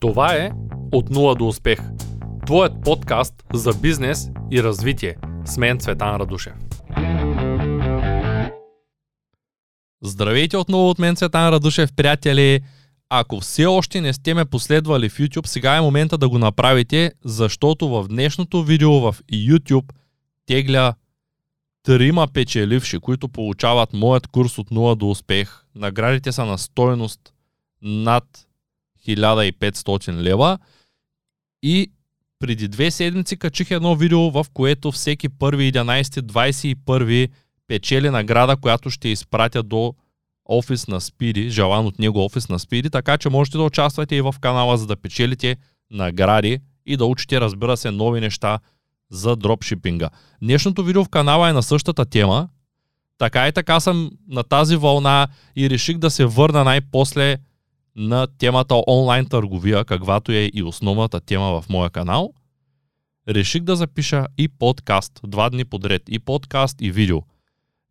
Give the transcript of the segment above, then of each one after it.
Това е От нула до успех. Твоят подкаст за бизнес и развитие. С мен Цветан Радушев. Здравейте отново от мен Цветан Радушев, приятели! Ако все още не сте ме последвали в YouTube, сега е момента да го направите, защото в днешното видео в YouTube тегля трима печеливши, които получават моят курс от нула до успех. Наградите са на стоеност над 1500 лева. И преди две седмици качих едно видео, в което всеки първи 11, 21 печели награда, която ще изпратя до офис на Спиди, желан от него офис на Спиди, така че можете да участвате и в канала, за да печелите награди и да учите, разбира се, нови неща за дропшипинга. Днешното видео в канала е на същата тема, така и така съм на тази вълна и реших да се върна най-после на темата онлайн търговия, каквато е и основната тема в моя канал, реших да запиша и подкаст два дни подред, и подкаст и видео.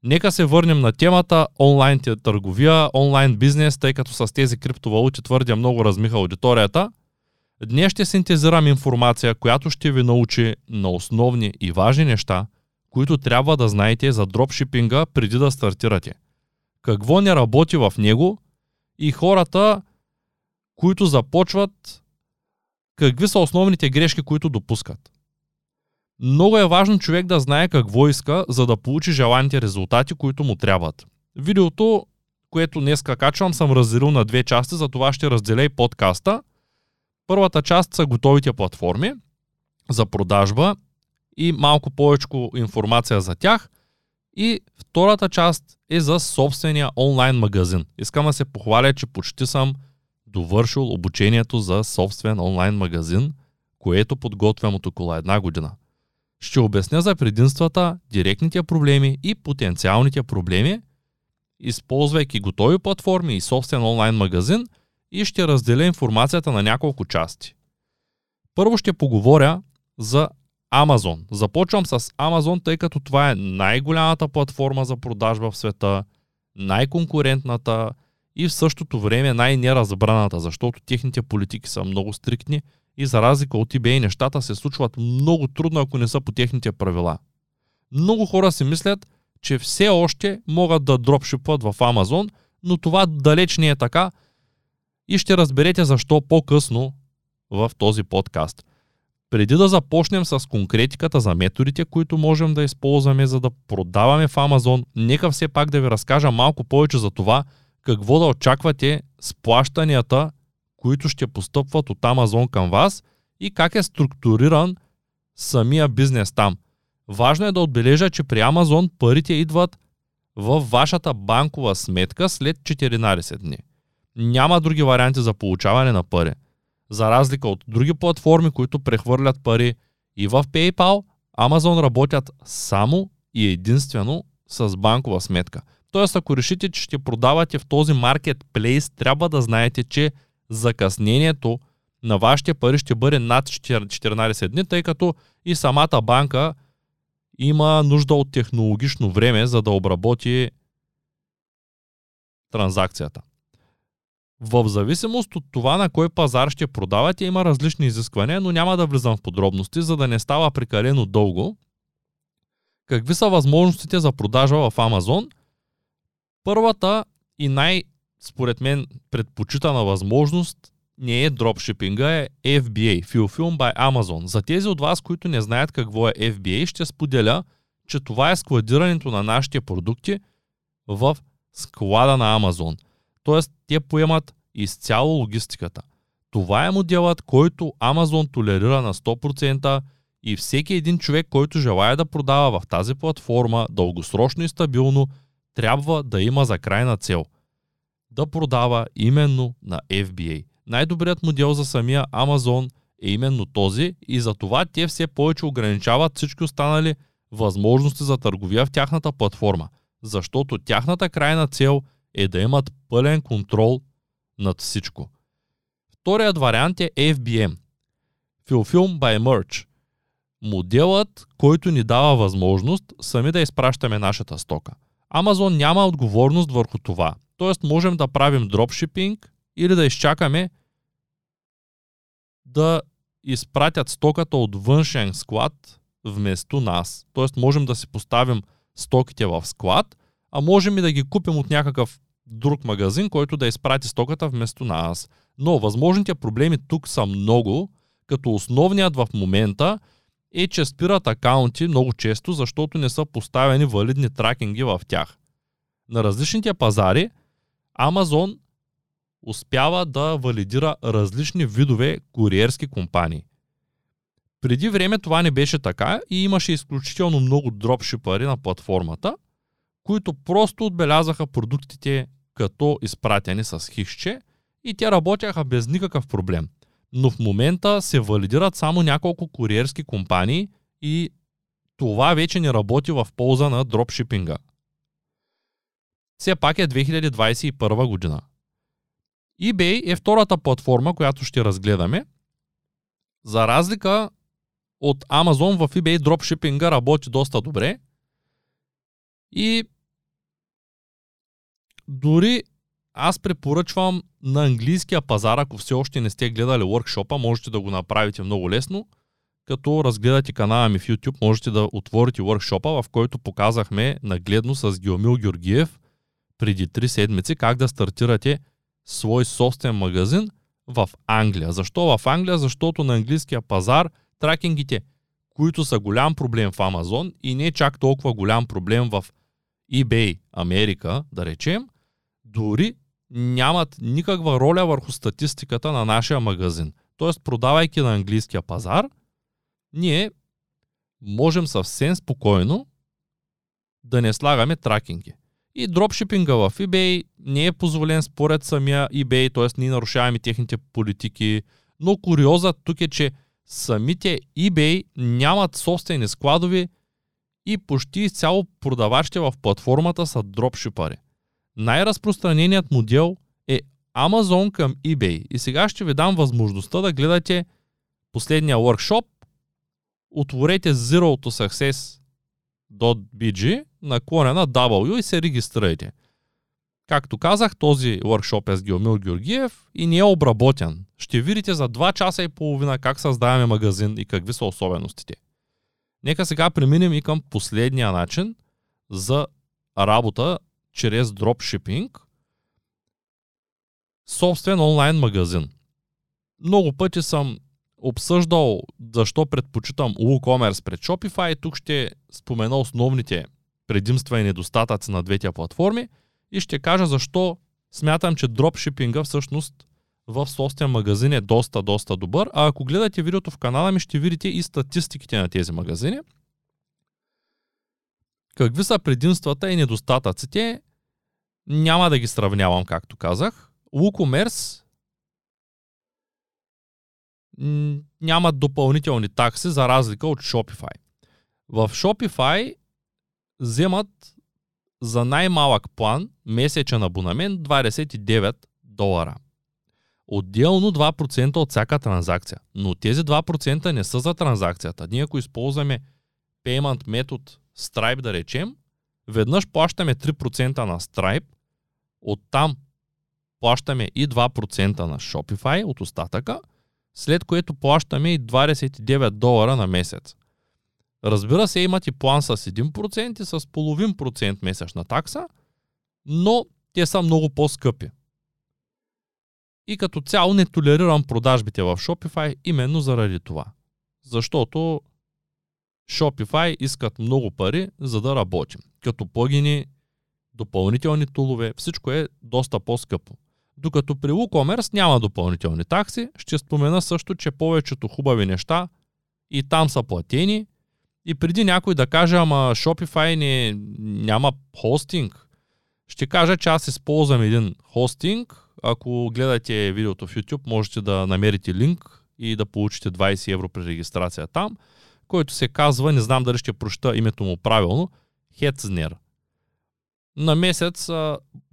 Нека се върнем на темата онлайн търговия, онлайн бизнес, тъй като с тези криптовалути твърдя много размиха аудиторията. Днес ще синтезирам информация, която ще ви научи на основни и важни неща, които трябва да знаете за дропшипинга преди да стартирате. Какво не работи в него и хората които започват, какви са основните грешки, които допускат. Много е важно човек да знае какво иска, за да получи желаните резултати, които му трябват. Видеото, което днес качвам, съм разделил на две части, за това ще разделя и подкаста. Първата част са готовите платформи за продажба и малко повече информация за тях. И втората част е за собствения онлайн магазин. Искам да се похваля, че почти съм довършил обучението за собствен онлайн магазин, което подготвям от около една година. Ще обясня за предимствата, директните проблеми и потенциалните проблеми, използвайки готови платформи и собствен онлайн магазин и ще разделя информацията на няколко части. Първо ще поговоря за Amazon. Започвам с Amazon, тъй като това е най-голямата платформа за продажба в света, най-конкурентната, и в същото време най-неразбраната, защото техните политики са много стриктни и за разлика от eBay нещата се случват много трудно, ако не са по техните правила. Много хора си мислят, че все още могат да дропшипват в Amazon, но това далеч не е така и ще разберете защо по-късно в този подкаст. Преди да започнем с конкретиката за методите, които можем да използваме за да продаваме в Amazon, нека все пак да ви разкажа малко повече за това – какво да очаквате с плащанията, които ще постъпват от Амазон към вас и как е структуриран самия бизнес там. Важно е да отбележа, че при Амазон парите идват в вашата банкова сметка след 14 дни. Няма други варианти за получаване на пари. За разлика от други платформи, които прехвърлят пари и в PayPal, Amazon работят само и единствено с банкова сметка. Тоест, ако решите, че ще продавате в този маркетплейс, трябва да знаете, че закъснението на вашите пари ще бъде над 14 дни, тъй като и самата банка има нужда от технологично време, за да обработи транзакцията. В зависимост от това на кой пазар ще продавате, има различни изисквания, но няма да влизам в подробности, за да не става прекалено дълго. Какви са възможностите за продажа в Amazon? Първата и най, според мен, предпочитана възможност не е дропшипинга, е FBA, Fulfilled by Amazon. За тези от вас, които не знаят какво е FBA, ще споделя, че това е складирането на нашите продукти в склада на Amazon. Тоест, те поемат изцяло логистиката. Това е моделът, който Amazon толерира на 100% и всеки един човек, който желая да продава в тази платформа дългосрочно и стабилно, трябва да има за крайна цел да продава именно на FBA. Най-добрият модел за самия Amazon е именно този и за това те все повече ограничават всички останали възможности за търговия в тяхната платформа, защото тяхната крайна цел е да имат пълен контрол над всичко. Вторият вариант е FBM – Fulfill by Merch. Моделът, който ни дава възможност сами да изпращаме нашата стока – Амазон няма отговорност върху това. Тоест можем да правим дропшипинг или да изчакаме да изпратят стоката от външен склад вместо нас. Тоест можем да си поставим стоките в склад, а можем и да ги купим от някакъв друг магазин, който да изпрати стоката вместо нас. Но възможните проблеми тук са много, като основният в момента е, че спират акаунти много често, защото не са поставени валидни тракинги в тях. На различните пазари Amazon успява да валидира различни видове куриерски компании. Преди време това не беше така и имаше изключително много дропшипари на платформата, които просто отбелязаха продуктите като изпратени с хищче и те работяха без никакъв проблем. Но в момента се валидират само няколко куриерски компании и това вече не работи в полза на дропшипинга. Все пак е 2021 година. eBay е втората платформа, която ще разгледаме. За разлика от Amazon в eBay дропшипинга работи доста добре. И дори аз препоръчвам на английския пазар, ако все още не сте гледали workshop можете да го направите много лесно. Като разгледате канала ми в YouTube, можете да отворите workshop в който показахме нагледно с Геомил Георгиев преди 3 седмици как да стартирате свой собствен магазин в Англия. Защо в Англия? Защото на английския пазар тракингите, които са голям проблем в Amazon и не чак толкова голям проблем в eBay Америка, да речем, дори нямат никаква роля върху статистиката на нашия магазин. Тоест, продавайки на английския пазар, ние можем съвсем спокойно да не слагаме тракинги. И дропшипинга в eBay не е позволен според самия eBay, т.е. ние нарушаваме техните политики. Но куриозът тук е, че самите eBay нямат собствени складови и почти изцяло продавачите в платформата са дропшипари. Най-разпространеният модел е Amazon към eBay. И сега ще ви дам възможността да гледате последния workshop. Отворете Zero to Success.bg наклонена W и се регистрирайте. Както казах, този workshop е с Геомил Георгиев и не е обработен. Ще видите за 2 часа и половина как създаваме магазин и какви са особеностите. Нека сега преминем и към последния начин за работа чрез дропшипинг. Собствен онлайн магазин. Много пъти съм обсъждал защо предпочитам WooCommerce пред Shopify. Тук ще спомена основните предимства и недостатъци на двете платформи и ще кажа защо смятам, че дропшипинга всъщност в собствен магазин е доста, доста добър. А ако гледате видеото в канала ми, ще видите и статистиките на тези магазини. Какви са предимствата и недостатъците? Няма да ги сравнявам, както казах. WooCommerce нямат допълнителни такси за разлика от Shopify. В Shopify вземат за най-малък план месечен абонамент 29 долара. Отделно 2% от всяка транзакция. Но тези 2% не са за транзакцията. Ние ако използваме payment метод Stripe да речем, веднъж плащаме 3% на Stripe, оттам плащаме и 2% на Shopify от остатъка, след което плащаме и 29 долара на месец. Разбира се, имат и план с 1% и с половин процент месечна такса, но те са много по-скъпи. И като цяло не толерирам продажбите в Shopify именно заради това. Защото Shopify искат много пари, за да работим. Като плагини, допълнителни тулове, всичко е доста по-скъпо. Докато при WooCommerce няма допълнителни такси, ще спомена също, че повечето хубави неща и там са платени – и преди някой да каже, ама Shopify не, няма хостинг, ще кажа, че аз използвам един хостинг. Ако гледате видеото в YouTube, можете да намерите линк и да получите 20 евро при регистрация там, който се казва, не знам дали ще проща името му правилно, Hetzner. На месец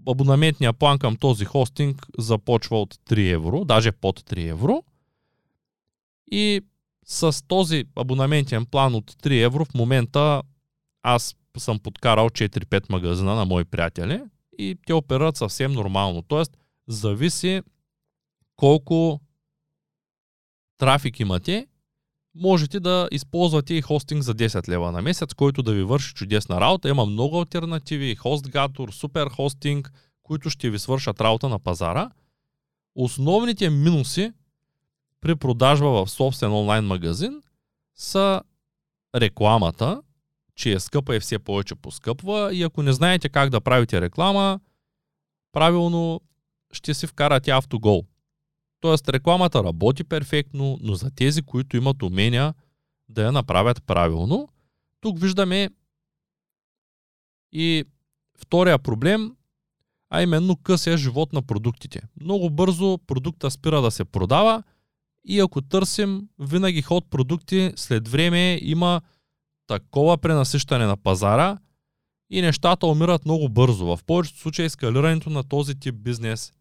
абонаментния план към този хостинг започва от 3 евро, даже под 3 евро. И с този абонаментен план от 3 евро в момента аз съм подкарал 4-5 магазина на мои приятели и те оперират съвсем нормално. Тоест, зависи колко трафик имате, можете да използвате и хостинг за 10 лева на месец, който да ви върши чудесна работа. Има много альтернативи, HostGator, Super Hosting, които ще ви свършат работа на пазара. Основните минуси при продажба в собствен онлайн магазин са рекламата, че е скъпа и все повече поскъпва и ако не знаете как да правите реклама, правилно ще си вкарате автогол. Тоест рекламата работи перфектно, но за тези, които имат умения да я направят правилно, тук виждаме и втория проблем, а именно късия живот на продуктите. Много бързо продукта спира да се продава и ако търсим винаги ход продукти, след време има такова пренасищане на пазара и нещата умират много бързо. В повечето случаи скалирането на този тип бизнес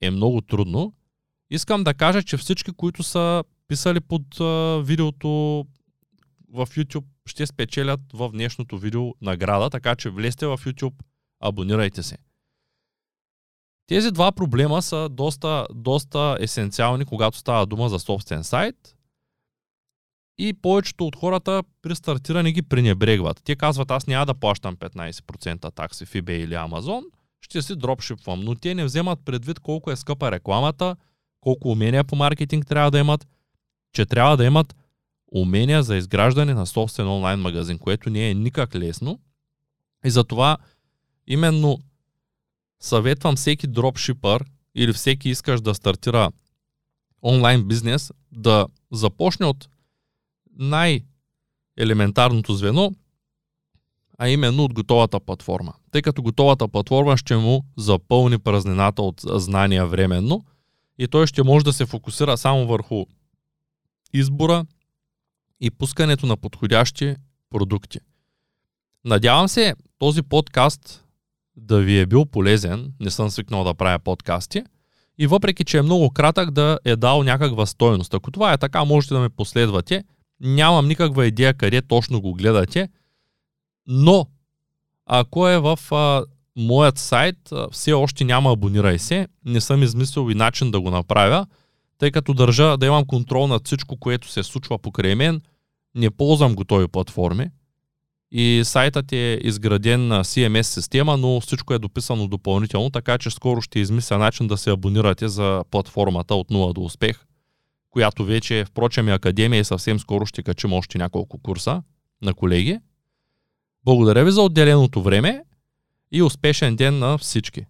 е много трудно. Искам да кажа, че всички, които са писали под а, видеото в YouTube, ще спечелят в днешното видео награда, така че влезте в YouTube, абонирайте се. Тези два проблема са доста, доста есенциални, когато става дума за собствен сайт. И повечето от хората при стартиране ги пренебрегват. Те казват, аз няма да плащам 15% такси в eBay или Amazon, ще си дропшипвам. Но те не вземат предвид колко е скъпа рекламата, колко умения по маркетинг трябва да имат, че трябва да имат умения за изграждане на собствен онлайн магазин, което не е никак лесно. И затова именно съветвам всеки дропшипър или всеки искаш да стартира онлайн бизнес да започне от най-елементарното звено, а именно от готовата платформа. Тъй като готовата платформа ще му запълни празнината от знания временно и той ще може да се фокусира само върху избора и пускането на подходящи продукти. Надявам се този подкаст да ви е бил полезен. Не съм свикнал да правя подкасти. И въпреки, че е много кратък, да е дал някаква стойност. Ако това е така, можете да ме последвате. Нямам никаква идея къде точно го гледате. Но, ако е в а, моят сайт, все още няма абонирай се. Не съм измислил и начин да го направя, тъй като държа да имам контрол над всичко, което се случва покрай мен. Не ползвам готови платформи и сайтът е изграден на CMS система, но всичко е дописано допълнително, така че скоро ще измисля начин да се абонирате за платформата от 0 до успех, която вече, впрочем, е академия и съвсем скоро ще качим още няколко курса на колеги. Благодаря ви за отделеното време и успешен ден на всички!